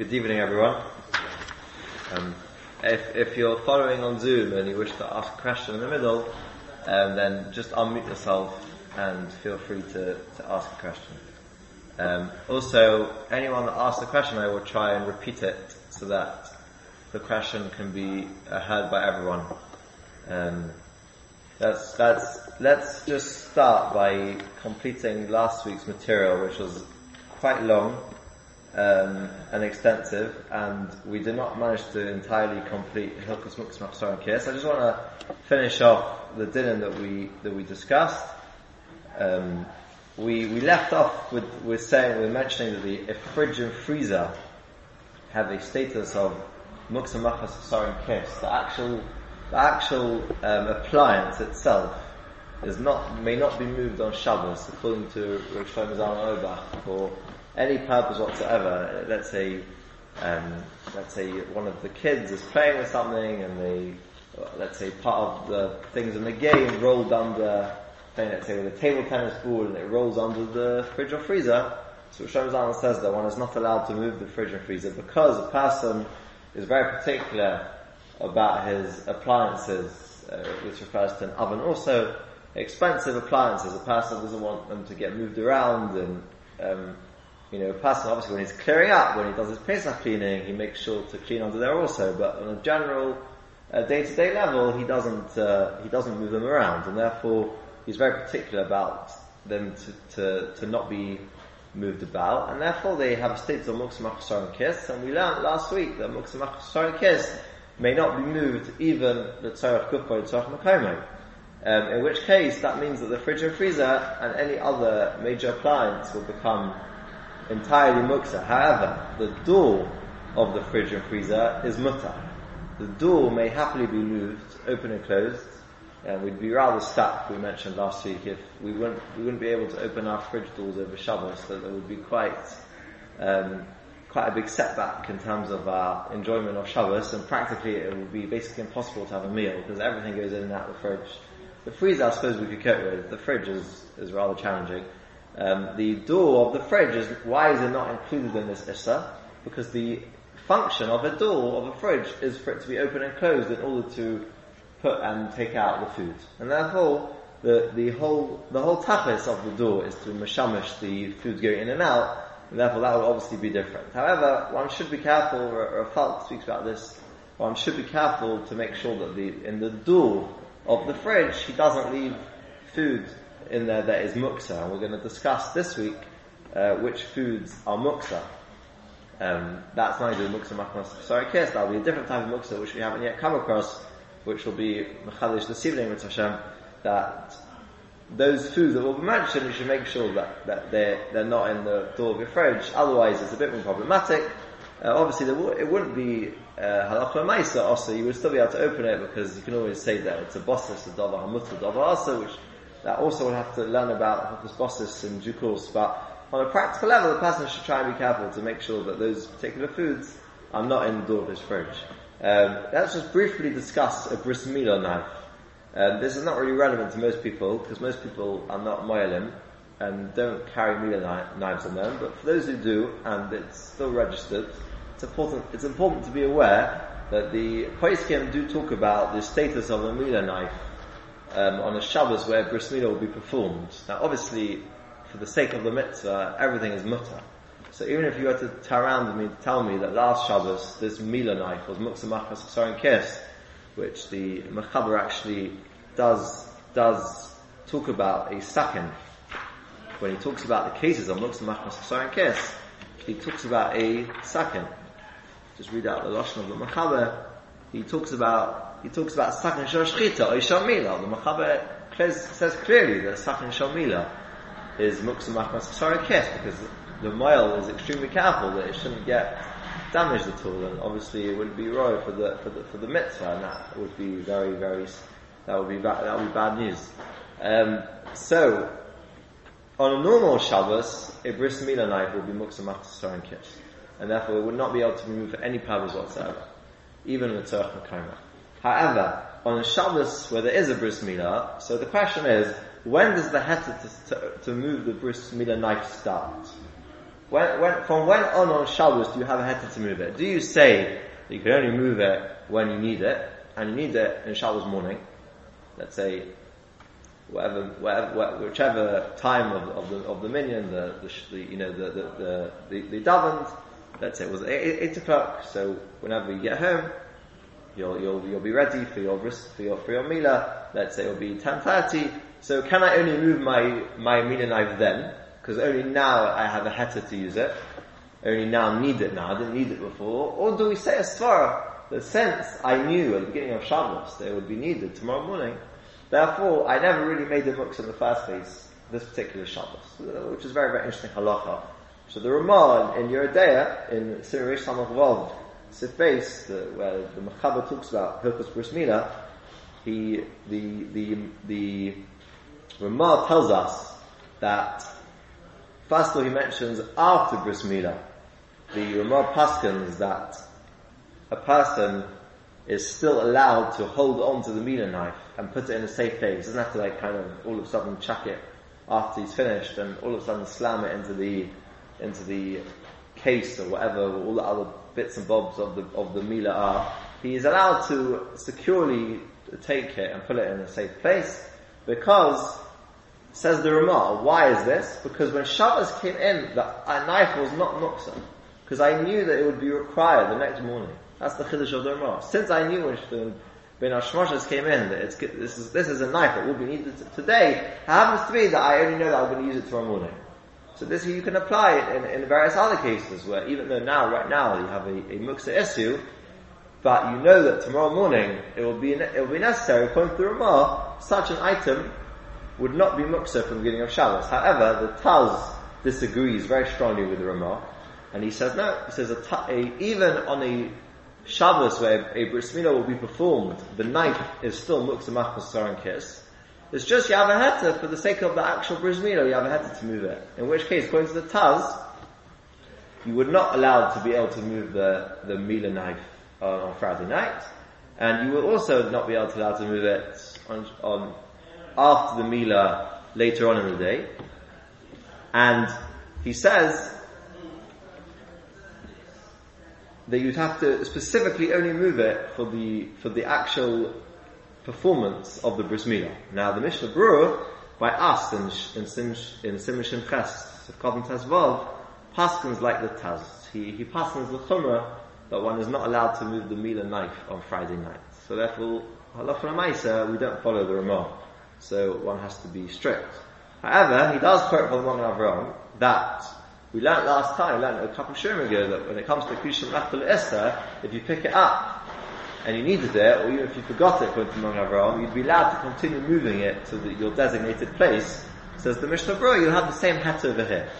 Good evening, everyone. Um, if, if you're following on Zoom and you wish to ask a question in the middle, um, then just unmute yourself and feel free to, to ask a question. Um, also, anyone that asks a question, I will try and repeat it so that the question can be uh, heard by everyone. Um, that's, that's, let's just start by completing last week's material, which was quite long um, and extensive, and we did not manage to entirely complete Hilchos Muktzah Machzor and Kiss. I just want to finish off the dinner that we that we discussed. Um, we we left off with with saying we're mentioning that the fridge and freezer have a status of Muktzah Machzor and Kiss. The actual the actual um, appliance itself is not may not be moved on Shabbos according to Rosh Shlomo Auerbach or any purpose whatsoever. Let's say, um, let's say one of the kids is playing with something and the, let's say part of the things in the game rolled under, playing let's say with a table tennis ball and it rolls under the fridge or freezer. So Shlomo says that one is not allowed to move the fridge and freezer because a person is very particular about his appliances, uh, which refers to an oven. Also, expensive appliances. A person doesn't want them to get moved around and um, you know, a person obviously when he's clearing up, when he does his Pesach cleaning, he makes sure to clean under there also. But on a general uh, day-to-day level, he doesn't uh, he doesn't move them around, and therefore he's very particular about them to to, to not be moved about, and therefore they have a state of Muktzah Machzor and Kiss, and we learned last week that Muktzah Machzor and Kiss may not be moved even the Tzarech Gufo, the Tzarech Makomo. Um, in which case, that means that the fridge and freezer and any other major appliance will become entirely muksa. However, the door of the fridge and freezer is mutter. The door may happily be moved, open and closed, and we'd be rather stuck, we mentioned last week, if we wouldn't, we wouldn't be able to open our fridge doors over Shabbos, so there would be quite, um, quite a big setback in terms of our enjoyment of Shabbos, and practically it would be basically impossible to have a meal, because everything goes in and out of the fridge. The freezer, I suppose we could cope with. The fridge is, is rather challenging. Um, the door of the fridge is, why is it not included in this Issa? Because the function of a door of a fridge is for it to be open and closed in order to put and take out the food. And therefore, the, the whole, the whole tachlis of the door is to mashamish the food going in and out, and therefore that will obviously be different. However, one should be careful, or Falk speaks about this, one should be careful to make sure that the, in the door of the fridge, he doesn't leave food in there that is muksa, and we're going to discuss this week uh, which foods are muksa. Um, that's neither muksa machmas sorry kiss, that'll be a different type of muksa which we haven't yet come across, which will be mechadish this evening with Hashem, that those foods that will be mentioned, you should make sure that, that they're, they're not in the door of your fridge, otherwise it's a bit more problematic. Uh, obviously, w- it wouldn't be uh, halacha uh, maisa also. You would still be able to open it because you can always say that it's a bosses, a dava hamut, a dava also, which that also we'll have to learn about Hokkus in due course, but on a practical level, the person should try and be careful to make sure that those particular foods are not in the his fridge. Um, let's just briefly discuss a bris milah knife. Um, this is not really relevant to most people because most people are not moyalim and don't carry milah knives on them. But for those who do, and it's still registered, it's important. It's important to be aware that the Paiskim do talk about the status of a milah knife um, on a Shabbos where bris milah will be performed. Now, obviously, for the sake of the mitzvah, everything is mutter. So even if you were to turn around and tell me that last Shabbos this milah knife was muksa machas ksarin kes, which the Mechaber actually does does talk about a second when he talks about the cases of muksa machas ksarin kes, he talks about a second. Just read out the lashon of the Mechaber. He talks about he talks about Sachin Shashchita or Shamila. The Mechaber says clearly that Sachin Shamila is Muksa Machmas Kes because the male is extremely careful that it shouldn't get damaged at all, and obviously it would be roy for the for the for the mitzvah, and that would be very very that would be bad, that would be bad news. Um, so on a normal Shabbos, a bris milah knife would be muksa machzor kiss, and therefore it would not be able to be for any purpose whatsoever, even with tzarech makoma. However, on a Shabbos where there is a bris milah, so the question is, when does the heter to, to, to, move the bris milah knife start? when, when, from when on on Shabbos do you have a heter to move it? Do you say that you can only move it when you need it, and you need it in Shabbos morning? Let's say, whatever, whatever, whichever time of, of the of the minyan, the, the, the you know the the the, the, the davened, let's say it was eight, eight o'clock. So whenever you get home, you'll you'll you'll be ready for your for your for your mila. Let's say it'll be ten thirty. So can I only move my my mila knife then? Because only now I have a heter to use it. Only now need it now. I didn't need it before. Or do we say a svara? The sense I knew at the beginning of Shabbos they would be needed tomorrow morning. Therefore, I never really made the books in the first place, this particular Shabbos, which is very, very interesting halacha. So the Ramah in Yoreh De'ah, in Sirish Samach Sifes, where the Mechaber talks about Hilchos Bris Milah, he, the, the, the Ramah tells us that, first of all he mentions after Bris the Ramah Paskins that a person is still allowed to hold on to the Milah knife and put it in a safe place. He Doesn't have to like kind of all of a sudden chuck it after he's finished and all of a sudden slam it into the into the case or whatever all the other bits and bobs of the of the Mila are. He is allowed to securely take it and put it in a safe place because says the Ramah, why is this? Because when Shabbos came in, the knife was not muksa. Because I knew that it would be required the next morning. That's the chiddush of the Ramah. Since I knew when when Hashmashas came in, that this is, this is a knife that will be needed today. It happens to be that I only know that I'm going to use it tomorrow morning. So this, you can apply it in, in various other cases where even though now, right now, you have a, a muksa issue, but you know that tomorrow morning it will be, it will be necessary, according to the Ramah, such an item would not be muksa from the beginning of Shabbos. However, the Taz disagrees very strongly with the Ramah, and he says no, he says a, a, even on a Shabbos where a bris milah will be performed, the knife is still muksa machmas kiss. It's just you have a heter for the sake of the actual bris milah, you have a heter to move it. In which case, according to the Taz, you would not allowed to be able to move the, the milah knife on, on Friday night, and you will also not be able to allow to move it on, on after the milah later on in the day. And he says that you'd have to specifically only move it for the for the actual performance of the bris milah. Now the Mishnah Berurah by us in in Sim in Simon Shin Ches Kavim Tazvav paskins like the Taz. He he paskins the Chumrah that one is not allowed to move the milah knife on Friday night. So therefore, halacha we don't follow the Ramah. So one has to be strict. However, he does quote from the Magen Avraham that we learned last time, we learned a couple of shurim ago that when it comes to Kushim Lachtal Esther, if you pick it up and you needed it, or even if you forgot it, according to Magen Avraham, you'd be allowed to continue moving it to the, your designated place. Says the Mishnah Berurah, you'll have the same hat over here.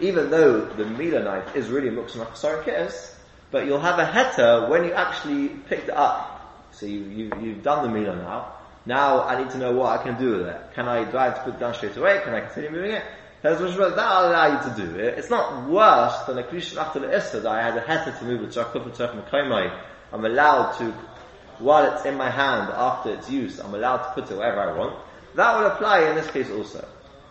Even though the Mila knife is really Muksan Sorokis, but you'll have a heter when you actually picked it up. So you, you, you've done the Mila now. Now I need to know what I can do with it. Can I, do to put it down straight away? Can I continue moving it? That will allow you to do it. It's not worse than a Krish after the Esther that I had a heter to move it to Akhufa to Akhmachai Mai. I'm allowed to, while it's in my hand after its use, I'm allowed to put it wherever I want. That will apply in this case also.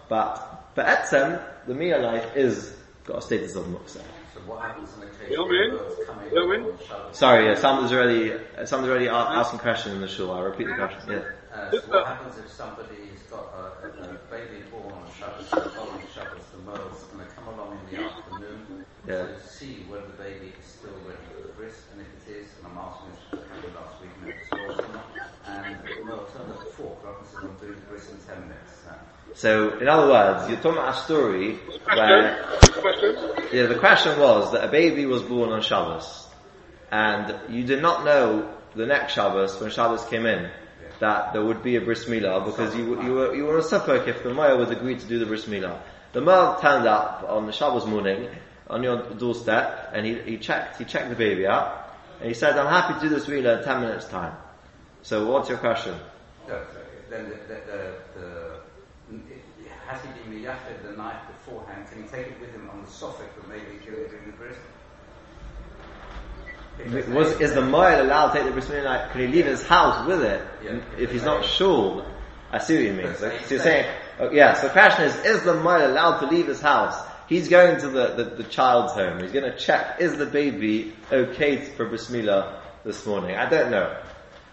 But for Etzem, the Mia knife is got a status of Muksa. So what happens in the case Yomin? Sorry, yeah, someone's already, someone's already asking a question in the shul. I'll repeat the question. Yeah. Uh, so what happens if somebody's got a, a, a baby born on Shabbos, the following Shabbos, the mother's going to come along in the afternoon yeah. to see whether the baby is still ready for the bris, and if it is, and I'm asking this happened last So, in other words, you're talking about a story where, yeah, the question was that a baby was born on Shabbos, and you did not know the next Shabbos when Shabbos came in that there would be a bris milah because you, you were, you were a suffering if the Maya would agree to do the bris milah. The Maya turned up on the Shabbos morning on your doorstep and he, he checked, he checked the baby out and he said, I'm happy to do this milah in 10 minutes time. So what's your question? then the, the, the, the, has he been miyafed the night beforehand? Can he take it with him on the sofa but maybe he can do the bris? Was, is the Moed allowed to take the bris milah? Can he leave his house with it yeah, if he's not sure? I see what you mean. So, so you're saying, oh, yeah. So the question is: Is the Moed allowed to leave his house He's going to the, the, the child's home. He's going to check, is the baby okay for bris milah this morning? I don't know.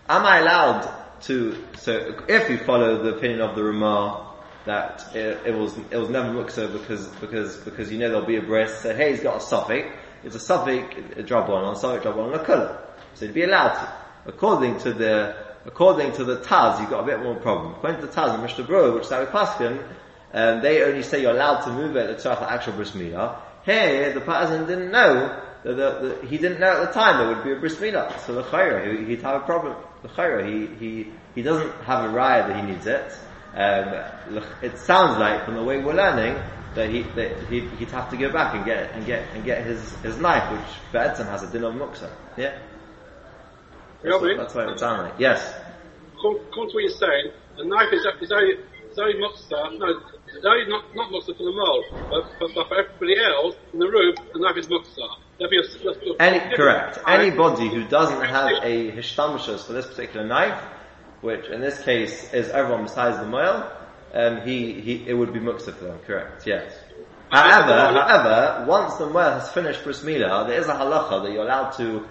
Am I allowed to, so if you follow the opinion of the Ramah, that it, it, was it was never muksa because because because you know there'll be a breast. So hey, he's got a suffix. It's a suffix a drop one on suffix drop one on a color. So he'd be allowed to. According to the according to the Taz, you've got a bit more problem. According to the Taz and Mishnah Berurah, which is how Paskin, um, they only say you're allowed to move it to the actual bris milah. Here, the person didn't know that the, the, he didn't know at the time there would be a bris milah. So the chayra, he, would have a problem. The chayra, he, he, he doesn't have a raya that he needs it. Um, it sounds like from the way we're learning that he that he'd, he'd, have to go back and get and get and get his, his knife, which Be'etzim has a din of muksa. Yeah. That's, what, that's what it would sound like. Yes. Come to what you're saying. The knife is is only only muksa. No, only not not for the mole, but for, but for everybody else in the room, the knife is muksa. Any, correct. Anybody who doesn't have a hishtamshus for this particular knife which in this case is everyone besides the male, um, he, he, it would be muksa for them, correct, yes. However, however, once the male has finished bris milah, there is a halacha that you're allowed to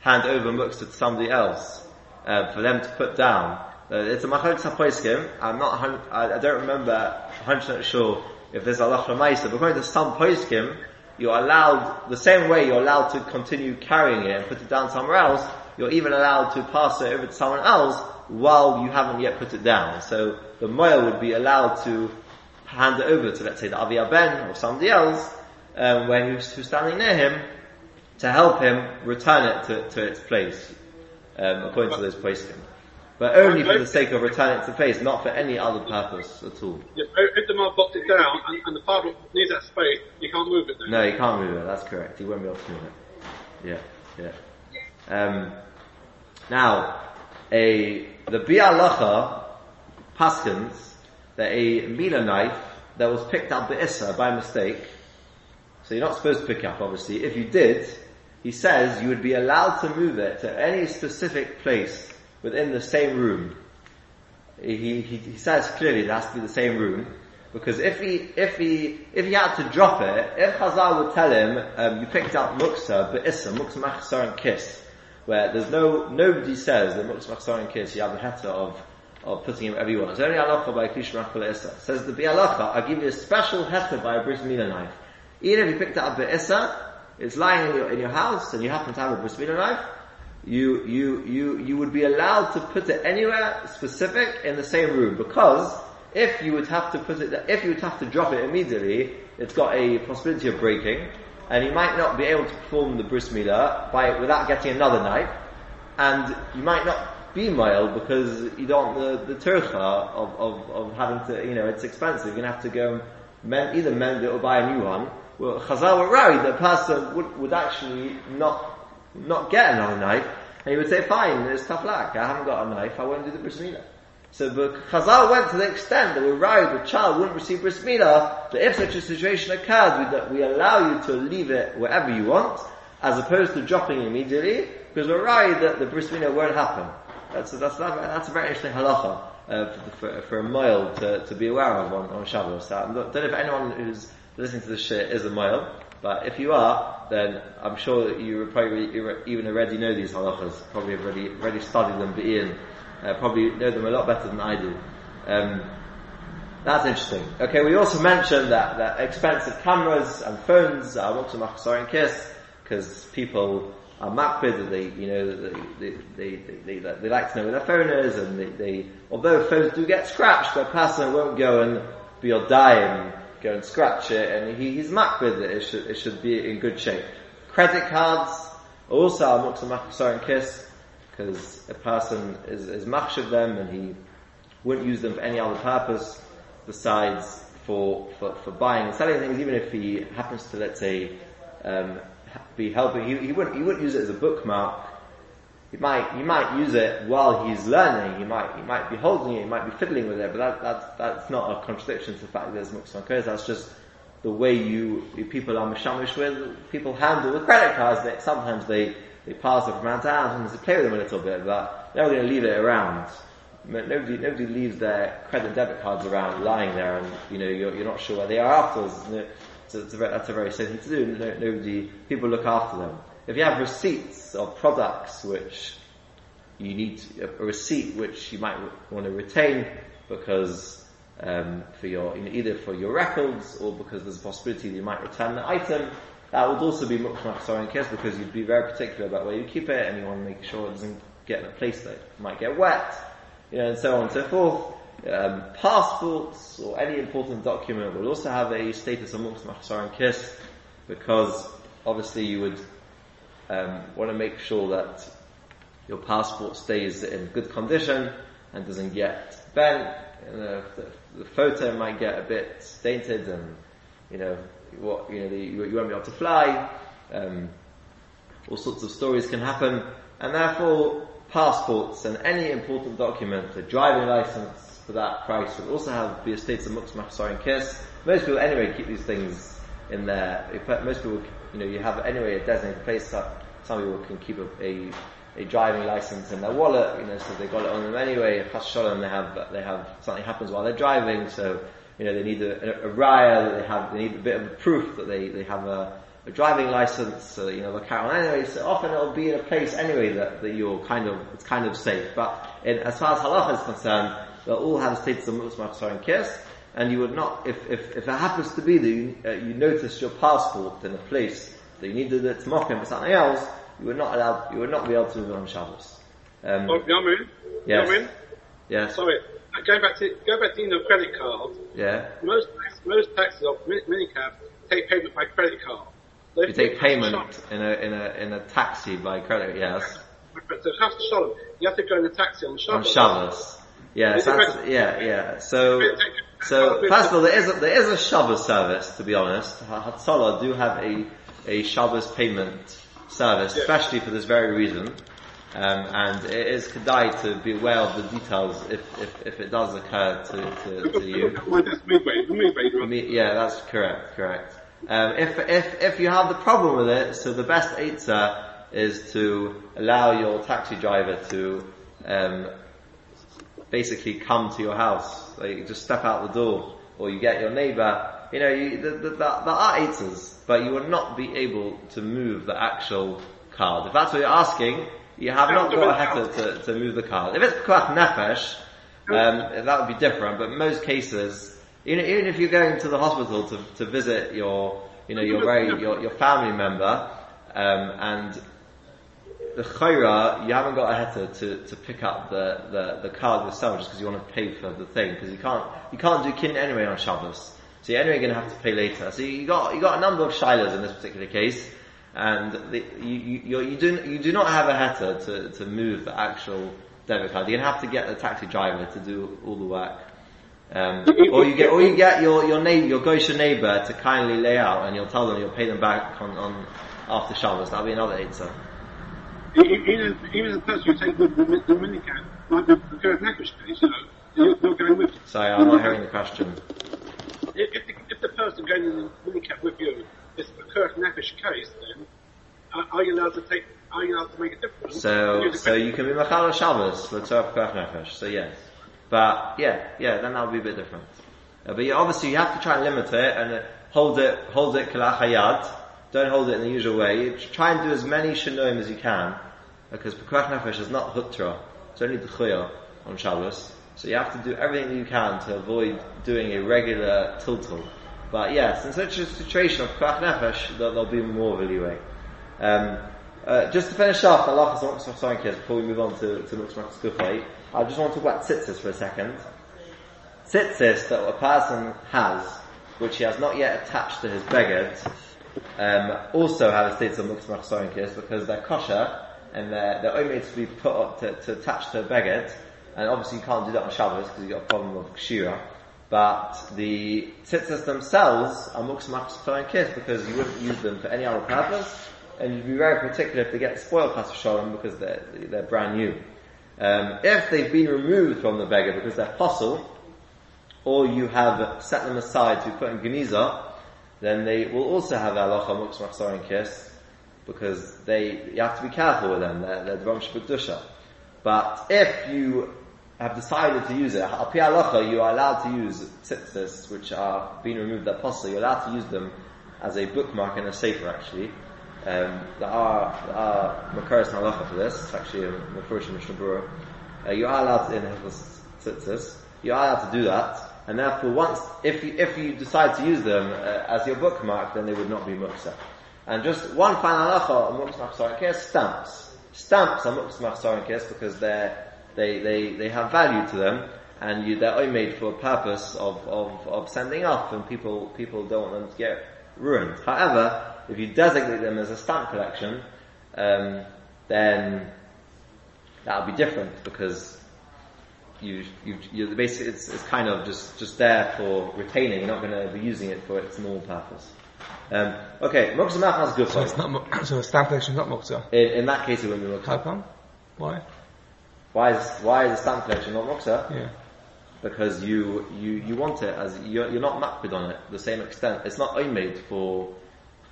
hand over muksa to somebody else, uh, for them to put down. Uh, it's a machlok sapoiskim, I'm not, I, I don't remember 100% sure if there's a halacha ma'isa, but according to some poiskim, you're allowed, the same way you're allowed to continue carrying it and put it down somewhere else, you're even allowed to pass it over to someone else while you haven't yet put it down. So the moya would be allowed to hand it over to, let's say, the Aviyah Ben or somebody else, um, when who's, who's, standing near him, to help him return it to, to its place, um, according to those placing. But only for the sake of returning it to place, not for any other purpose at all. Yeah, if the man boxed it down and, and the father needs that space, you can't move it then. No, you can't move it, that's correct. He won't be able to move it. Yeah, yeah. Um, now, a the Biur Halacha paskins that a Mila knife that was picked up by Issa by mistake, so you're not supposed to pick up obviously, if you did, he says you would be allowed to move it to any specific place within the same room. He, he, he says clearly it has to be the same room, because if he, if he, if he had to drop it, if Chazal would tell him, um, you picked up muksa, but issa, muksa machsar and kiss, where there's no, nobody says that Mutz Machzor and Kiss, you have a heta of, of putting him want. It's only halacha by Klish Machal Says the Biur Halacha, I'll give you a special heta by a bris milah knife. Even if you picked up by Issa, it's lying in your, in your house and you happen to have a bris milah knife, you, you, you, you would be allowed to put it anywhere specific in the same room because if you would have to put it, if you would have to drop it immediately, it's got a possibility of breaking and you might not be able to perform the bris milah by without getting another knife, and you might not be mild because you don't the the turcha of, of, of having to you know it's expensive. You're gonna have to go mend, either mend it or buy a new one. Well, Chazal were worried that a person would, would actually not not get another knife, and he would say, "Fine, it's tough luck. I haven't got a knife. I won't do the bris milah." So but Chazal went to the extent that we're worried the child wouldn't receive bris milah, that if such a situation occurs, we, we allow you to leave it wherever you want, as opposed to dropping immediately, because we're worried that the bris milah won't happen. That's, that's, that's a very interesting halacha uh, for, for, a male to, to be aware of on, on Shabbos. I don't know if anyone who's listening to this shit is a male, but if you are, then I'm sure that you probably even already know these halachas, probably already already studied them, but Ian uh, probably know them a lot better than I do. Um, that's interesting. Okay, we also mentioned that, that expensive cameras and phones are what to sorry and kiss because people are makpid, they, you know, they, they, they, they, like to know where their phone is and they, although phones do get scratched, the person won't go and be die and go and scratch it and he, he's makpid with it It should, it should be in good shape. Credit cards also are muksa sorry and kiss because a person is, is machshav them and he wouldn't use them for any other purpose besides for, for, for buying and selling things, even if he happens to, let's say, um, be helping, he, he, wouldn't, he wouldn't use it as a bookmark. He might, he might use it while he's learning, he might, he might be holding it, he might be fiddling with it, but that, that's, that's not a contradiction to the fact that there's muksan that's just the way you, people are mashamish with, people handle with credit cards, that sometimes they, they pass it from hand to hand and they play with them a little bit, but they're going to leave it around. Nobody, nobody leaves their credit and debit cards around lying there and, you know, you're, you're not sure where they are afterwards. So it's a that's a very safe thing to do. No, nobody, people look after them. If you have receipts of products which you need a receipt which you might want to retain because um, for your you know, either for your records or because there's a possibility that you might return the item. That would also be mukmach in case because you'd be very particular about where you keep it and you want to make sure it doesn't get in a place that might get wet, you know, and so on and so forth. Um, passports or any important document would also have a status of mukmach and kiss because obviously you would um, want to make sure that your passport stays in good condition and doesn't get bent. You know, the, the, photo might get a bit tainted, and you know what you know the, you, you, won't be able to fly. Um, all sorts of stories can happen, and therefore passports and any important document, a driving license for that price would also have be a state of muksmach and kiss. Most people anyway keep these things in there. Most people, you know, you have anyway a designated place that some people can keep a, a a driving license in their wallet, you know, so they've got it on them anyway. Shalom, they have they have something happens while they're driving, so you know they need a, a, a raya that they have they need a bit of a proof that they, they have a, a driving license, so you know they'll carry on anyway. So often it'll be in a place anyway that, that you're kind of it's kind of safe. But in, as far as halacha is concerned, they'll all have status of musmach and kiss. And you would not, if, if, if it happens to be that you, uh, you noticed your passport in a place that you needed it to mock him or something else, you would not allowed, you would not be able to move on Shabbos. Um, oh, Yamin? Yes. Yamin? Yes. Sorry, go back to go back to your credit card. Yeah. Most most taxis of minicab take payment by credit card. So you take payment in a in a in a taxi by credit, yes. So have to Shalom. You have to go in a taxi on Shabbos. On Shabbos. Yeah, so yeah, yeah. So, so first of all, there is a, there is a Shabbos service. To be honest, Hatzalah do have a a Shabbos payment service, especially for this very reason. Um, and it is kedai to be aware of the details if, if, if it does occur to, to, to you. Yeah, that's correct, correct. Um, if, if, if you have the problem with it, so the best eitzah is to allow your taxi driver to, um, basically come to your house. Like just step out the door, or you get your neighbor. You know, you, the, the, the, there are eitzahs but you will not be able to move the actual card. If that's what you're asking, you have not got a heter to, to move the card. If it's pekuach nefesh, um, that would be different, but most cases, even, even if you're going to the hospital to, to visit your, you know, your very, your, your family member, um, and the chayra, you haven't got a heter to, to pick up the, the, the card yourself just because you want to pay for the thing, because you can't, you can't do kin anyway on Shabbos. So you're anyway going to have to pay later. So you got you got a number of shilas in this particular case, and the, you, you, you, do you do not have a heter to, to move the actual debit card. You're going to have to get the taxi driver to do all the work. Um, or you get, or you get your, your neighbor, your Gosha neighbor to kindly lay out and you'll tell them you'll pay them back on, on after Shabbos. That'll be another eitzah. Even, even the person who takes the, the like the, the Kurt case, you know, you're, you're going with Sorry, I'm not hearing the question if, if, the, if the person going in the minicab with you is a Kirk Nefesh case, then uh, are you allowed to take? Are you allowed to make a difference? So, so you can be Machal Shabbos for Kirk Nefesh. So yes, but yeah, yeah, then that'll be a bit different. Uh, but yeah, obviously you have to try and limit it and uh, hold it, hold it kalachayad. Don't hold it in the usual way. You try and do as many shinoim as you can, because Pekuach Nefesh is not hutra. It's only the on Shabbos. So you have to do everything you can to avoid doing a regular tiltal. But yes, in such a situation of krach nefesh, there'll, be more of a leeway. Um, uh, just to finish off, Allah has before we move on to, to Skufay, I just want to talk about tzitzis for a second. Tzitzis that a person has, which he has not yet attached to his beged, um, also have a status of Luxmach because they're kosher and they're, they're only to be put up to, to attach to a beged, and obviously you can't do that on Shabbos because you've got a problem of kshira. But the tzitzis themselves are muksamach and kiss because you wouldn't use them for any other purpose, and you'd be very particular if they get spoiled chas shalom because they're they're brand new. Um, if they've been removed from the beggar because they're fossil, or you have set them aside to put in geniza, then they will also have halacha muksamach and kiss because they you have to be careful with them. They're, they're But if you have decided to use it. Al pi you are allowed to use tzitzis, which are being removed that possible. You're allowed to use them as a bookmark in a safer actually. Um, there are, there are Makaris Halacha for this, it's actually a Mefurish Mishnah Uh, you are allowed to, in Tzitzis, you are allowed to do that, and therefore once, if you, if you decide to use them uh, as your bookmark, then they would not be muksa. And just one final halacha on stamps. Stamps are muksa because they're, they, they, they have value to them, and you, they're only made for a purpose of, of, of sending off, and people, people don't want them to get ruined. However, if you designate them as a stamp collection, um, then that'll be different because you, you, you basically it's, it's kind of just, just there for retaining. You're not going to be using it for its normal purpose. Um, okay, muktzah machmas good. So it's not so a stamp collection is not muktzah. In, in that case, it wouldn't be muktzah. How come? Why? Why is why is a stamp collection not muktzah? Yeah. Because you, you, you want it as you're, you're not makpid on it the same extent. It's not made for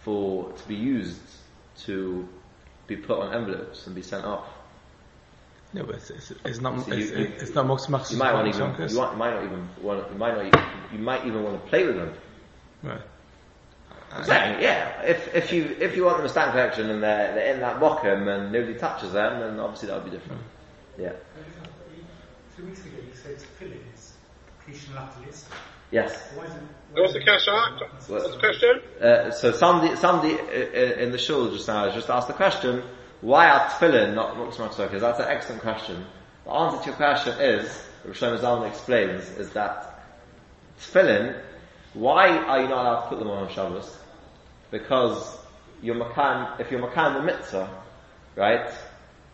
for to be used to be put on envelopes and be sent off. No, but it's, it's, it's not. So it's, you, it's not most You might want even. You, want, you might not even want. You might not. Even, you might even want to play with them. Right. Exactly. Yeah. If if you if you want them a stamp collection and they're they're in that bochum and nobody touches them, then obviously that would be different. Mm. Yeah. Two weeks ago you said fillings, Yes. What's the cash out? What's the question? Uh, so somebody, somebody uh, uh, in the show just now just asked the question, why are tefillin not muktzah machzokis? That's an excellent question. The answer to your question is, Rosh Zalman explains, is that tefillin, why are you not allowed to put them on Shabbos? Because you're makan, if you're makan the mitzvah, right,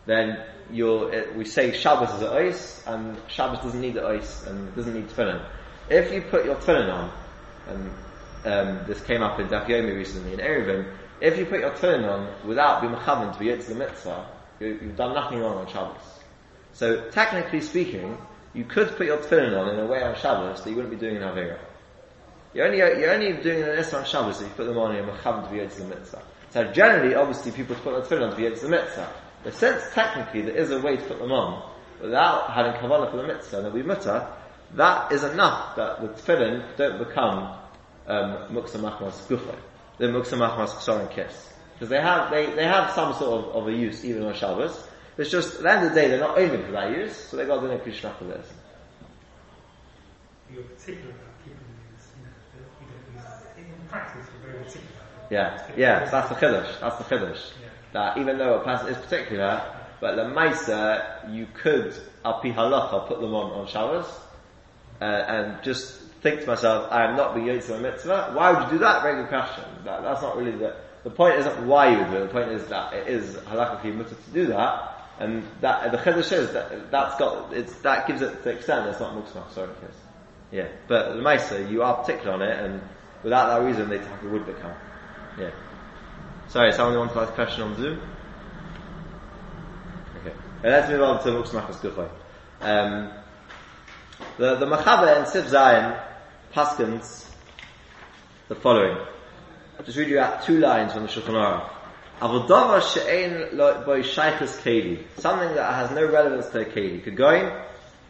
then you're, we say Shabbos is an ice, and Shabbos doesn't need the ice, and doesn't need tefillin. If you put your tefillin on, and um, this came up in Daf Yomi recently in Eruvin, if you put your tefillin on without being mechavan to be the mitzvah, you, have done nothing wrong on Shabbos. So technically speaking, you could put your tefillin on in a way on Shabbos that you wouldn't be doing in Avera. You're only, you're only doing an Issa on Shabbos if you put them on in mechavan to be the mitzvah. So generally, obviously, people put their tefillin on to be the mitzvah. But since technically there is a way to put them on without having kavanah for the mitzvah, and we mutter, that is enough that the tefillin don't become um, muksa machmas gufay. The muksa machmas ksorin kiss. Because they have, they, they have some sort of, of a use even on Shabbos. It's just, at the end of the day, they're not aiming for that use, so they got to do Krishna for this. You're particular about keeping these, you know, in practice, you're very particular. Yeah, yeah, so that's the chiddush, that's the chiddush. Yeah. That even though a person is particular, but the Maisa, you could, al pi halacha, put them on, on Shabbos, uh, and just think to myself, I am not being Yitzhak mitzvah. Why would you do that? Very good question. That, that's not really the, the point isn't why you would do it. The point is that it is halachically mutter to do that. And that, the chiddush is that, that's got, it's, that gives it the extent it's not muksmach, sorry, yes. Yeah. But the Maisa, you are particular on it, and without that reason, they typically would become. Yeah. Sorry, someone wants to ask a question on Zoom? Okay. let's move on to Muksmach Gufay. Um, the, the Machava and Siv Zion Paskins the following. I'll just read you out two lines from the Shulchan Aruch. Avodavar she'ein by shaykhus keli. Something that has no relevance to a keli. Kagoin,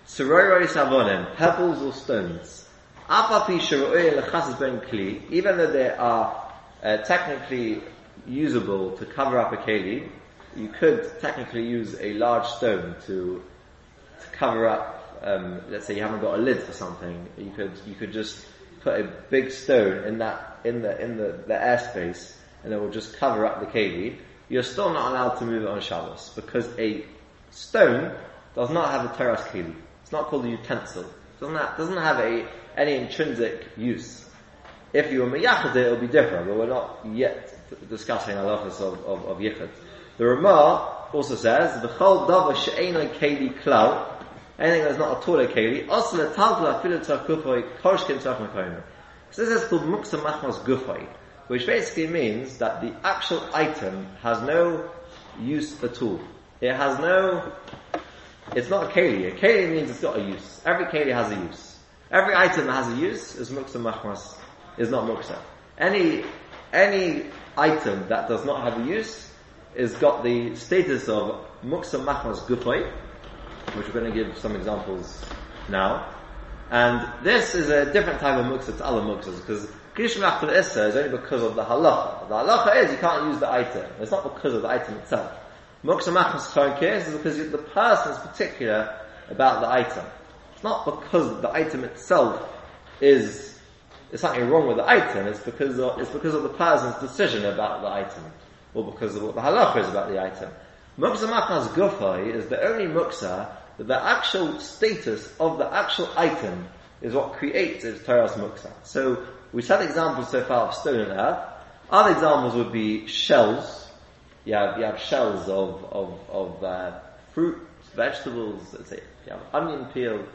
sororoi savonim, pebbles or stones. Apapi shero'oi lechasas ben kli, even though they are uh, technically usable to cover up a keli, you could technically use a large stone to, to cover up um, let's say you haven't got a lid for something, you could you could just put a big stone in that in the in the, the airspace, and it will just cover up the keli. You're still not allowed to move it on Shabbos because a stone does not have a teras keli. It's not called a utensil. It doesn't have, doesn't have a any intrinsic use. If you were miyachad it, it'll be different, but we're not yet discussing halachas of, of, of yichud. The Ramah also says, the chol davar she'enai keli klau, anything that's not a Torah keli, also the talgla afilu tzach gufay, korshkin tzach mekaymer. So this is called muksa machmas gufay, which basically means that the actual item has no use at all. It has no, it's not a keli. A keli means it's got a use. Every keli has a use. Every item that has a use is muksa machmas, is not muksa. Any, any item that does not have a use is got the status of muksa machmas gufay, which we're going to give some examples now. And this is a different type of muksa to other muksas, because Kiddush Melachta Issa is only because of the halacha. The halacha is you can't use the item. It's not because of the item itself. Muksa Charon Kiris is because the person is particular about the item. It's not because the item itself is, there's something wrong with the item, it's because of, it's because of the person's decision about the item. Or because of what the halacha is about the item. Muksa Machas Gufay is the only muksa that the actual status of the actual item is what creates its Torah's muksa. So, We've had examples so far of stone and earth. Other examples would be shells. You have, you have shells of, of, of uh, fruits, vegetables, let's say. You have onion peel.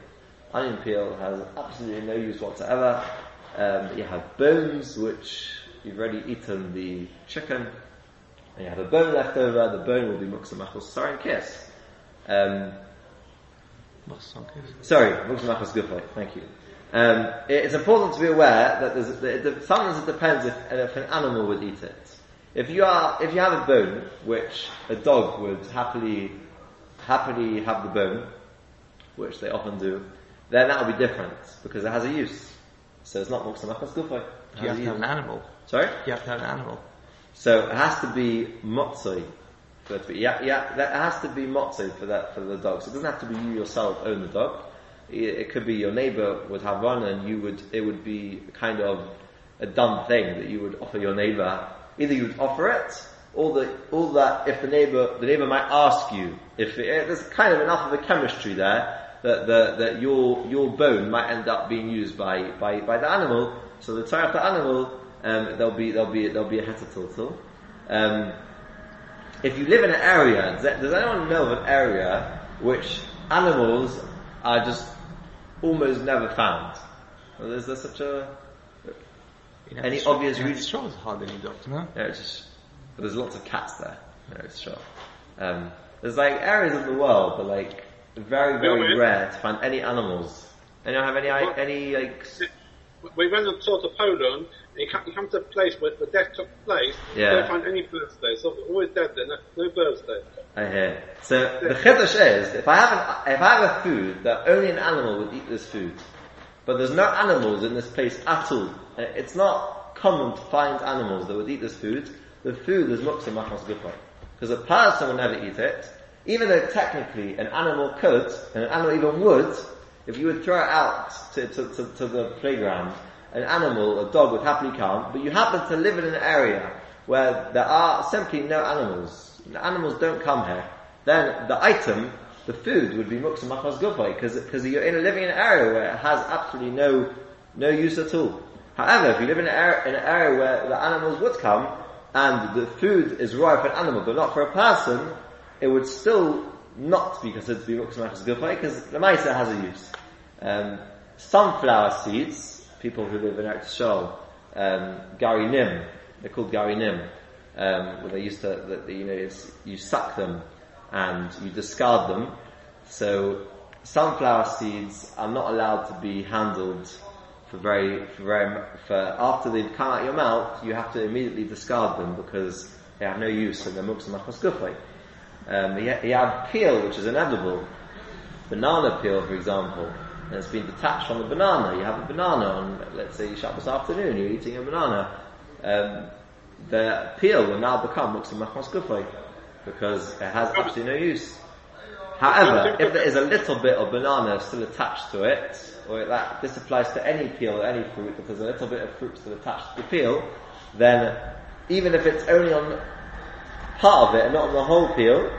Onion peel has absolutely no use whatsoever. Um, you have bones, which you've already eaten the chicken, and you have a bone left over. The bone will be muksa machos sorry kiss. Um, sorry, muksa machos Thank you. Um, it's important to be aware that there's, that sometimes it depends if, if an animal would eat it. If you are, if you have a bone, which a dog would happily, happily have the bone, which they often do, then that will be different because it has a use. So it's not muksamakas gufay. You have to have an animal. Sorry? You have to have an animal. So it has to be motzoi. Yeah, yeah, that has to be motzoi for that, for the dog. So it doesn't have to be you yourself own the dog it could be your neighbor would have one and you would, it would be kind of a dumb thing that you would offer your neighbor. Either you would offer it, or that, or that if the neighbor, the neighbor might ask you, if it, there's kind of enough of a chemistry there, that, the, that your, your bone might end up being used by, by, by the animal, so the tie of the animal, um, there'll be, there'll be, there'll be a hetertotal. Um, if you live in an area, does, does anyone know of an area which animals are just almost never found. Well, is there such a any obvious reason? Sure, it's hard any doctor, no? Yeah, it's just, but there's lots of cats there. No, it's sure. Um, there's like areas of the world, but like very, very rare to find any animals. Anyone have any, any like? We went and saw to Poland, you come, you come to a place where the death took place, yeah. you don't find any birds there, so always dead there, no, no birds there. I hear. So the chiddush is, if I have an, if I have a food that only an animal would eat this food, but there's no animals in this place at all, uh, it's not common to find animals that would eat this food, the food is muksa machmas gufay. Because a person will never eat it, even though technically an animal could, and an animal even would, if you would throw it out to, to, to, to the playground, an animal, a dog would happily come, but you happen to live in an area where there are simply no animals, the animals don't come here, then the item, the food, would be muksa machmas gufay, because you're in a living in an area where it has absolutely no, no use at all. However, if you live in an area, in an area where the animals would come, and the food is right for an animal, but not for a person, it would still not be considered to be muksa machmas gufay, because the maisa has a use. Um, sunflower seeds, people who live in Eretz um, Gari Nim, they're called Gary Nim um, where they used to, that, you know, you suck them and you discard them. So sunflower seeds are not allowed to be handled for very, for very, for after they've come out your mouth, you have to immediately discard them because they have no use and they're muksa machos Um, you, you have peel, which is inedible. Banana peel, for example, and it's been detached from the banana. You have a banana on, let's say, Shabbos afternoon, you're eating a banana. Um, the peel will now become muksa machmas gufay because it has absolutely no use. However, if there is a little bit of banana still attached to it, or that this applies to any peel or any fruit, if there's a little bit of fruit still attached to the peel, then even if it's only on part of it and not on the whole peel,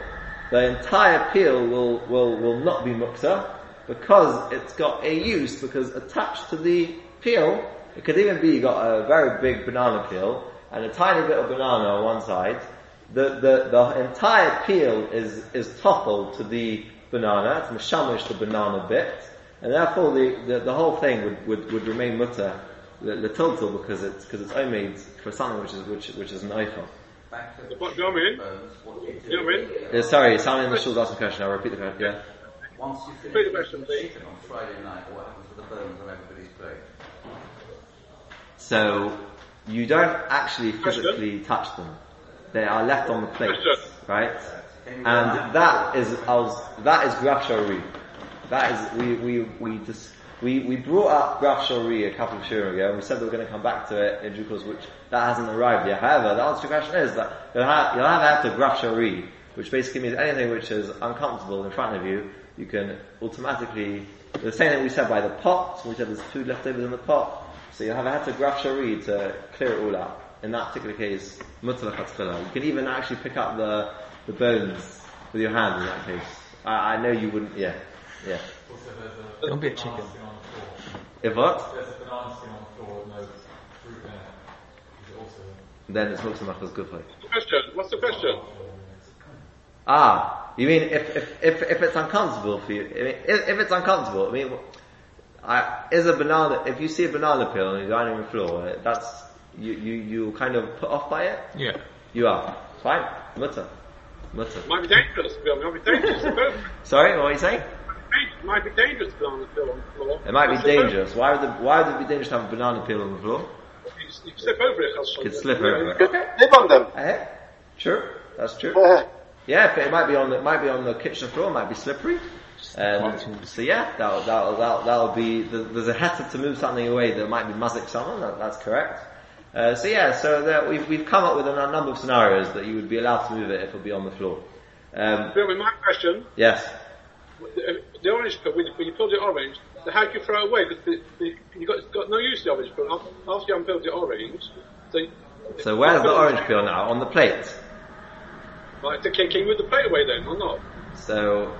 the entire peel will, will, will not be muksa because it's got a use because attached to the peel, it could even be you got a very big banana peel and a tiny bit of banana on one side, the, the, the entire peel is, is toppled to the banana, it's mashamish the banana bit, and therefore the, the, the whole thing would, would, would remain mutter, the, the total, because it's, because it's only made for something which is, which, which is an iPhone. What, do you mean? Do you mean? Yeah, uh, sorry, someone in the shul asked a question, I'll repeat the question, yeah. Once you finish the question, please. on Friday night, what happens to the bones on everybody's plate? So, you don't actually physically touch them. They are left on the plate, right? Uh, and that is that is grafshari. That is we we we just we, we brought up Graf Shori a couple of years ago, and we said we were going to come back to it in due course, which that hasn't arrived yet. However, the answer to your question is that you'll have, you'll have after Graf Shori, which basically means anything which is uncomfortable in front of you, you can automatically, the same thing we said by the pot, we said there's food left over in the pot, so you'll have a to Graf Shari to clear it all out. In that particular case, mutlaq You can even actually pick up the, the bones with your hand in that case. I, I know you wouldn't, yeah, yeah. Don't be a chicken. If what? There's a banana skin on the floor with no fruit in it. Is it also? Then it's mutzah as good for you. Question. What's the question? Ah, you mean if, if, if, if it's uncomfortable for you, I mean, if, if it's uncomfortable, I mean, I, is a banana, if you see a banana peel on your dining room floor, that's, you, you, you kind of put off by it? Yeah. You are. Fine. Mutter. Mutter. Might be dangerous, Bill. Might be dangerous. Sorry, what are you saying? It might be dangerous to be on the peel on the floor. It might be dangerous. Why would, the, why would it be dangerous to have a banana peel on the floor? You, you slip over it. You could slip over it. Okay. Live on them. Uh, sure, that's true. Yeah, it might be on the, it might be on the kitchen floor, it might be slippery. Um, so yeah, that'll, that'll, that'll, that'll be, there's a heter to move something away that might be mazik someone, that, that's correct. Uh, so yeah, so there, we've, we've come up with a number of scenarios that you would be allowed to move it if it would be on the floor. Um, Bill, with my question. Yes. The, the orange peel, when you, when you pull the orange, the how do you throw it away? Because you got, got no use for the orange peel. After you unpeel the orange, so, so where's the orange peel now? On the plate? Can, can you move the plate away then, or not? So,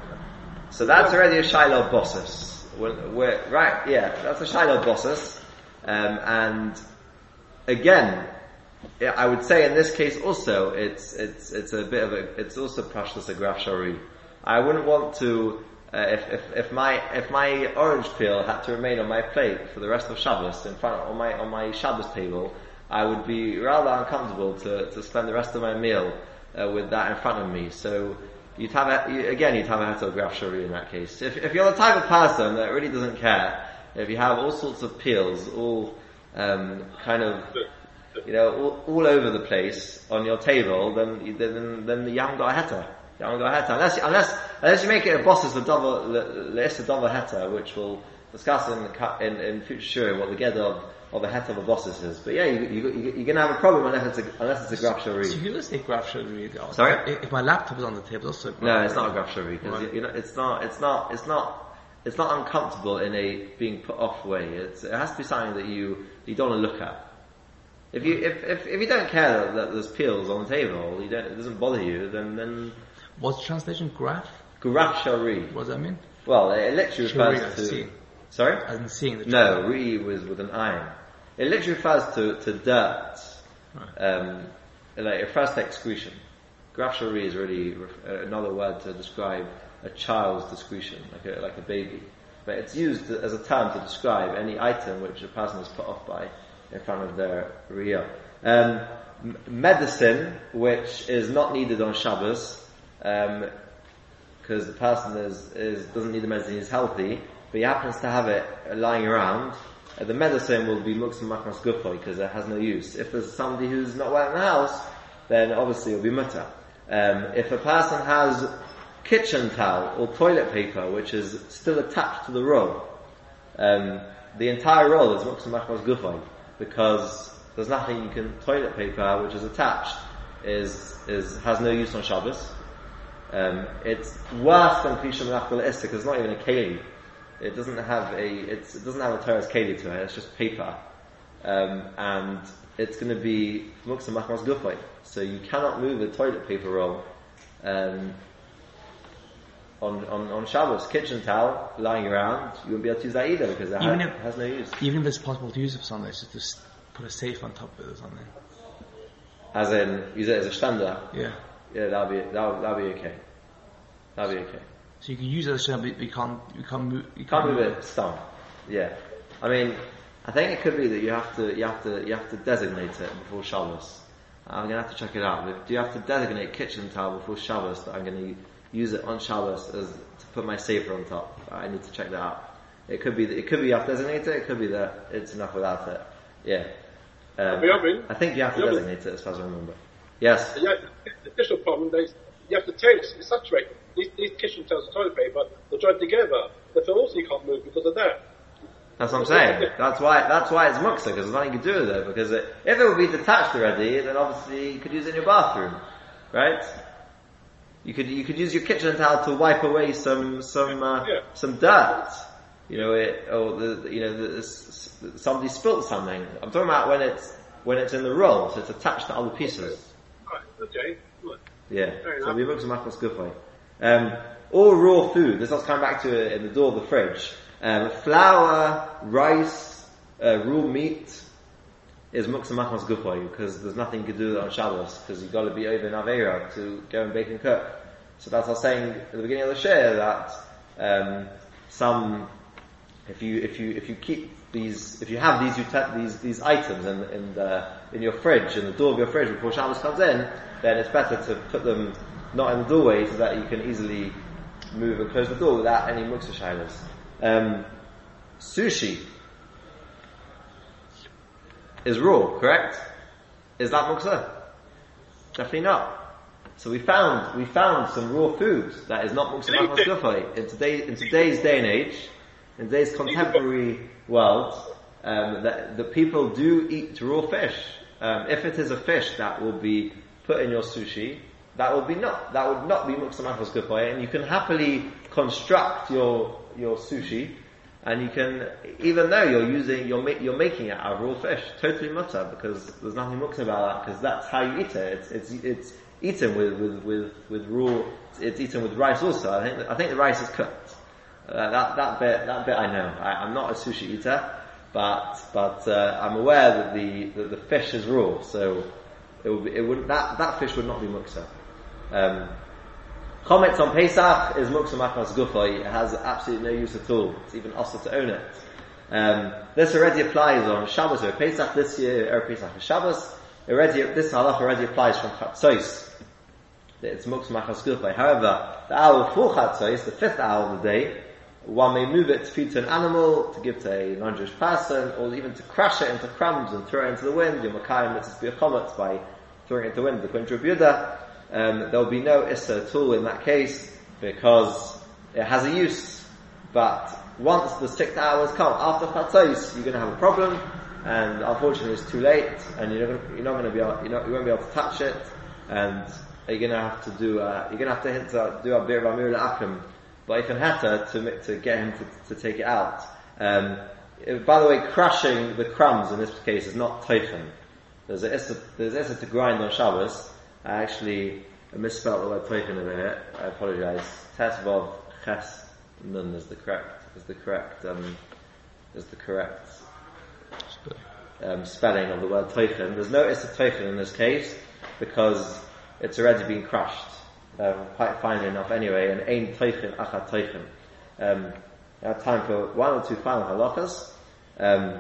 so that's already a Shiloh bosses. We're, we're, right, yeah, that's a Shiloh bosses. Um, and again, yeah, I would say in this case also, it's, it's, it's a bit of a, it's also prashlas a graf shari. I wouldn't want to, uh, if, if, if my, if my orange peel had to remain on my plate for the rest of Shabbos in front, on my, on my Shabbos table, I would be rather uncomfortable to, to spend the rest of my meal uh, with that in front of me. So you'd have a, again, you'd have a heter graf shari in that case. If, if you're the type of person that really doesn't care, if you have all sorts of peels, all um, kind of, you know, all, all, over the place on your table, then then then you haven't got a heter. You haven't got a unless unless unless you make it a boss's a double a double heter, which we'll discuss in in, in future sure what the get of of a het of a bosses is. But yeah, you, you, you, are going to have a problem unless it's a, unless it's a graph shari. So you can say graph shari. Oh, Sorry? If my laptop is on the table, also No, it's not a graph shari, because right. you know, it's not, it's not, it's not, it's not uncomfortable in a being put off way. It's, it has to be something that you, you don't want to look at. If you, if, if, if you don't care that, that there's peels on the table, you don't, it doesn't bother you, then, then... What's the translation? Graph? Graph shari. What does that mean? Well, it literally refers to... See. Sorry? In seeing the No, re was with an iron. It literally refers to, to dirt. Um, like, it refers to excretion. Grafshari is really uh, another word to describe a child's discretion, like a, like a baby. But it's used as a term to describe any item which a person is put off by in front of their real. Um, medicine, which is not needed on Shabbos, because um, the person is, is, doesn't need the medicine, he's healthy, but he happens to have it lying around, uh, the medicine will be muksim machmas gufoy because it has no use. If there's somebody who's not well in the house, then obviously it'll be mutter. Um, if a person has kitchen towel or toilet paper which is still attached to the roll, um, the entire roll is muksim machmas gufoy because there's nothing you can toilet paper which is attached is is has no use on Shabbos. Um, it's worse than Klisha Menach because it's not even a keli. It doesn't have a it doesn't have a toras keli to it. It's just paper, um, and it's going to be muksa machmas gufay. So you cannot move a toilet paper roll um, on, on on Shabbos. Kitchen towel lying around, you won't be able to use that either because it, even ha- if, has no use. Even if it's possible to use it for something, it's just to put a safe on top of it or something. As in, use it as a standard. Yeah. Yeah, that'll be that'll, that'll be okay. That'll be okay. So you can use it as a but you can't, you can't move, you can't, can't move it stone. Yeah. I mean, I think it could be that you have to, you have to, you have to designate it before Shabbos. I'm gonna have to check it out. Do you have to designate kitchen towel before Shabbos that I'm gonna use it on Shabbos as to put my safer on top? I need to check that out. It could be that, it could be you have to designate it, it could be that it's enough without it. Yeah. Um, I think you have to designate it as far as I remember. Yes. Yeah, the initial problem is you have to taste, saturate these, these kitchen towels and toilet paper, they're joined together. The also you can't move because of that. That's what I'm saying. That's why, that's why it's muksa, because there's nothing you can do with it, because it, if it would be detached already, then obviously you could use it in your bathroom. Right? You could, you could use your kitchen towel to wipe away some, some, uh, Yeah. some dirt. You know, it, or the, you know, the, somebody spilt something. I'm talking about when it's, when it's in the roll, so it's attached to other pieces. Right, okay. Right. Yeah. Fair So enough. we some apples good way. Um, all raw food. This I'll come back to it in the door of the fridge. Um, flour, rice, uh, raw meat is muksa machmas good for you because there's nothing you can do on Shabbos because you've got to be over in Avera to go and bake and cook. So that's I was saying at the beginning of the share that um, some if you if you if you keep these if you have these these these items in in the in your fridge in the door of your fridge before Shabbos comes in, then it's better to put them not in the doorway so that you can easily move and close the door without any muksa shilas. Um, sushi is raw, correct? Is that muksa? Definitely not. So we found we found some raw food that is not muksa Can you machmas take- gufay in today in today's day and age, in today's contemporary world, um, that the people do eat raw fish. Um, if it is a fish that will be put in your sushi, that will be not that would not be muksa machmas gufay, and you can happily construct your your sushi. And you can, even though you're using, you're, ma- you're making it out of raw fish, totally mutter, because there's nothing muksa about that, because that's how you eat it. It's, it's, it's eaten with, with, with, with raw, it's eaten with rice also. I think, I think the rice is cooked. Uh, that, that bit, that bit I know. I, I'm not a sushi eater, but, but, uh, I'm aware that the, that the fish is raw, so it would be, it would, that, that fish would not be muksa. Um, Chametz on Pesach is Muksa Machmas Gufay. It has absolutely no use at all. It's even also to own it. Um, this already applies on Shabbos or Pesach this year, or Pesach or Shabbos. Already, this halach already applies from Chatzos. It's Muksa Machmas Gufay. However, the hour before Chatzos, the fifth hour of the day, one may move it to feed to an animal, to give to a non-Jewish person, or even to crush it into crumbs and throw it into the wind. Your Makayim lets it be a comet by throwing it into the wind. The Yudah, um, there will be no issa at all in that case because it has a use. But once the six hours come after chatzos, you're going to have a problem, and unfortunately it's too late, and you're not, you're not going to be able, not, you won't be able to touch it, and you're going to have to do, uh, you're going to have to do a bir amir akum, but if heta to to get him to, to take it out. Um, by the way, crushing the crumbs in this case is not tochen. There's a there's issa to grind on Shabbos. I actually misspelled the word tochen a here. I apologize. Tesvov ches nun is the correct is the correct um, is the correct um, spelling of the word tochen. There's no issa tochen in this case because it's already been crushed. Um, quite finely enough anyway, and ain tochen achat tochen. Um, time for one or two final halachas. Um,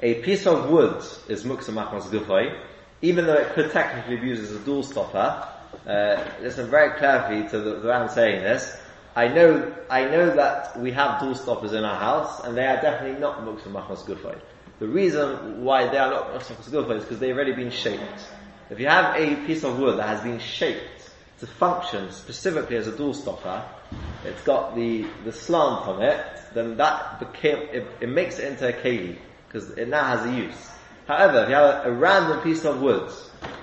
a piece of wood is muksa machmas gufay, even though it could technically be used as a dual stopper. Uh, listen very carefully to the, the way I'm saying this. I know, I know that we have dual stoppers in our house, and they are definitely not muksa machmas gufay. The reason why they are not muksa machmas gufay is because they've already been shaped. If you have a piece of wood that has been shaped to function specifically as a dual stopper, it's got the, the slant on it, then that became, it, it makes it into a keli, because it now has a use. However, if you have a, a random piece of wood,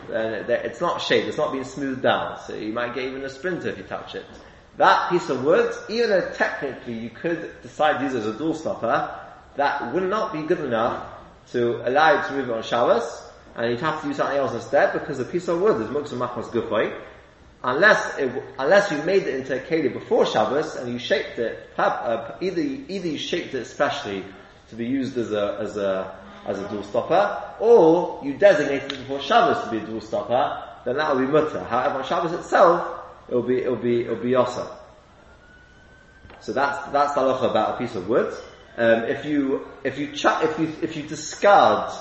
then it, it's not shaped, it's not been smoothed down, so you might get even a splinter if you touch it. That piece of wood, even though technically you could decide to use as a dual stopper, that would not be good enough to allow you to move it on Shabbos, and you'd have to use something else instead, because the piece of wood is muksa machmas gufay, unless it, unless you made it into a keli before Shabbos and you shaped it, uh, either either you shaped it specially to be used as a as a as a dual stopper, or you designated it before Shabbos to be a dual stopper, then that will be mutter. However, on Shabbos itself, it will be it will be it will be yosa. So that's that's halacha about a piece of wood. Um, if you if you ch- if you if you discard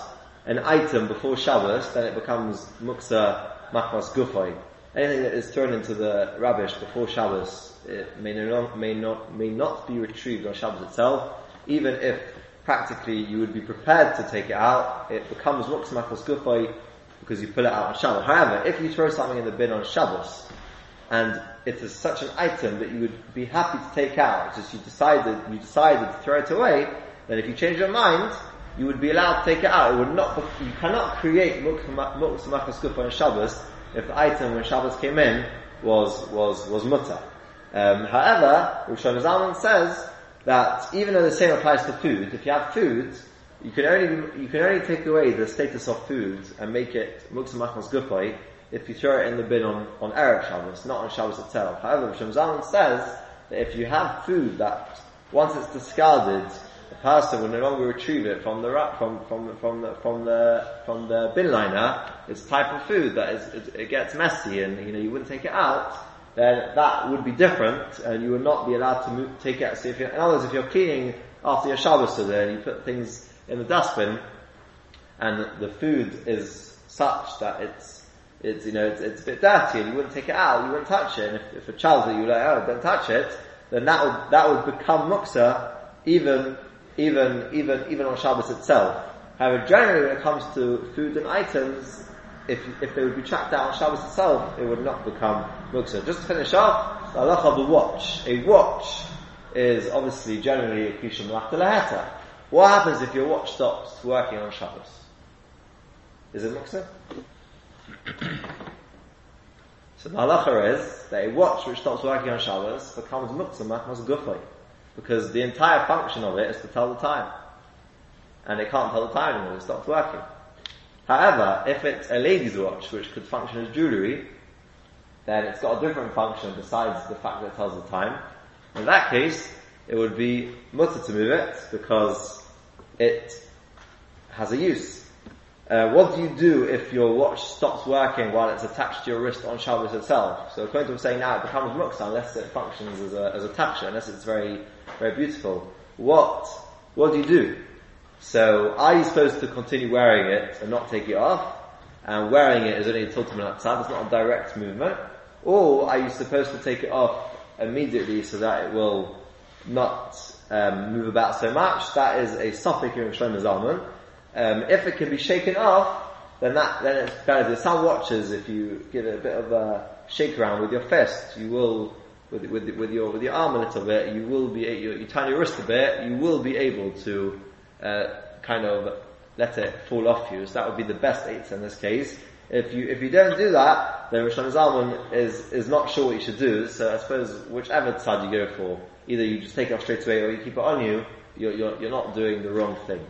an item before Shabbos, then it becomes muksa machmas gufay. Anything that is thrown into the rubbish before Shabbos it may not, may not, may not be retrieved on Shabbos itself, even if practically you would be prepared to take it out, it becomes machmas gufay because you pull it out on Shabbos. However, if you throw something in the bin on Shabbos, and it is such an item that you would be happy to take out, just you decided, you decided to throw it away, then if you change your mind, you would be allowed to take it out. It would not, you cannot create muksa machas gufa on Shabbos if the item when Shabbos came in was, was, was mutter. Um, however, Rosh Zalman says that even though the same applies to food, if you have food, you can only, you can only take away the status of food and make it muksa machas gufa if you throw it in the bin on, on Erev Shabbos, not on Shabbos itself. However, Rosh Zalman says that if you have food that once it's discarded, the person will no longer retrieve it from the from from from the from the from the bin liner. It's type of food that is it, it gets messy, and you know you wouldn't take it out. Then that would be different, and you would not be allowed to move, take it. So if in other words, if you're cleaning after your Shabbos today and you put things in the dustbin, and the food is such that it's it's you know it's, it's a bit dirty and you wouldn't take it out, you wouldn't touch it. And if, if a child that you like, oh, don't touch it, then that would that would become muksa even even even even on Shabbos itself. However, generally when it comes to food and items, if if they would be tracked out on Shabbos itself, it would not become muksa. Just to finish off, the halacha of a watch. A watch is obviously generally a kishum laheta. What happens if your watch stops working on Shabbos? Is it muksa? so the halacha is that a watch which stops working on Shabbos becomes muktzah machmas gufay. Because the entire function of it is to tell the time. And it can't tell the time anymore, it stops working. However, if it's a lady's watch which could function as jewellery, then it's got a different function besides the fact that it tells the time. In that case, it would be mutter to move it because it has a use. Uh, what do you do if your watch stops working while it's attached to your wrist on Shabbos itself? So according to what I'm saying now, it becomes muksa unless it functions as a, as a taksha, unless it's very, very beautiful. What, what do you do? So are you supposed to continue wearing it and not take it off? And wearing it is only a tiltum outside, it's not a direct movement. Or are you supposed to take it off immediately so that it will not um, move about so much? That is a suffix in Shlomo Zalman. Um, if it can be shaken off, then that then it's better. Some watches if you give it a bit of a shake around with your fist, you will with with with your with your arm a little bit, you will be you, you turn your wrist a bit, you will be able to uh, kind of let it fall off you. So that would be the best eight in this case. If you if you don't do that, then Rosh Zalman is is not sure what you should do. So I suppose whichever side you go for, either you just take it off straight away or you keep it on you. You're you're, you're not doing the wrong thing.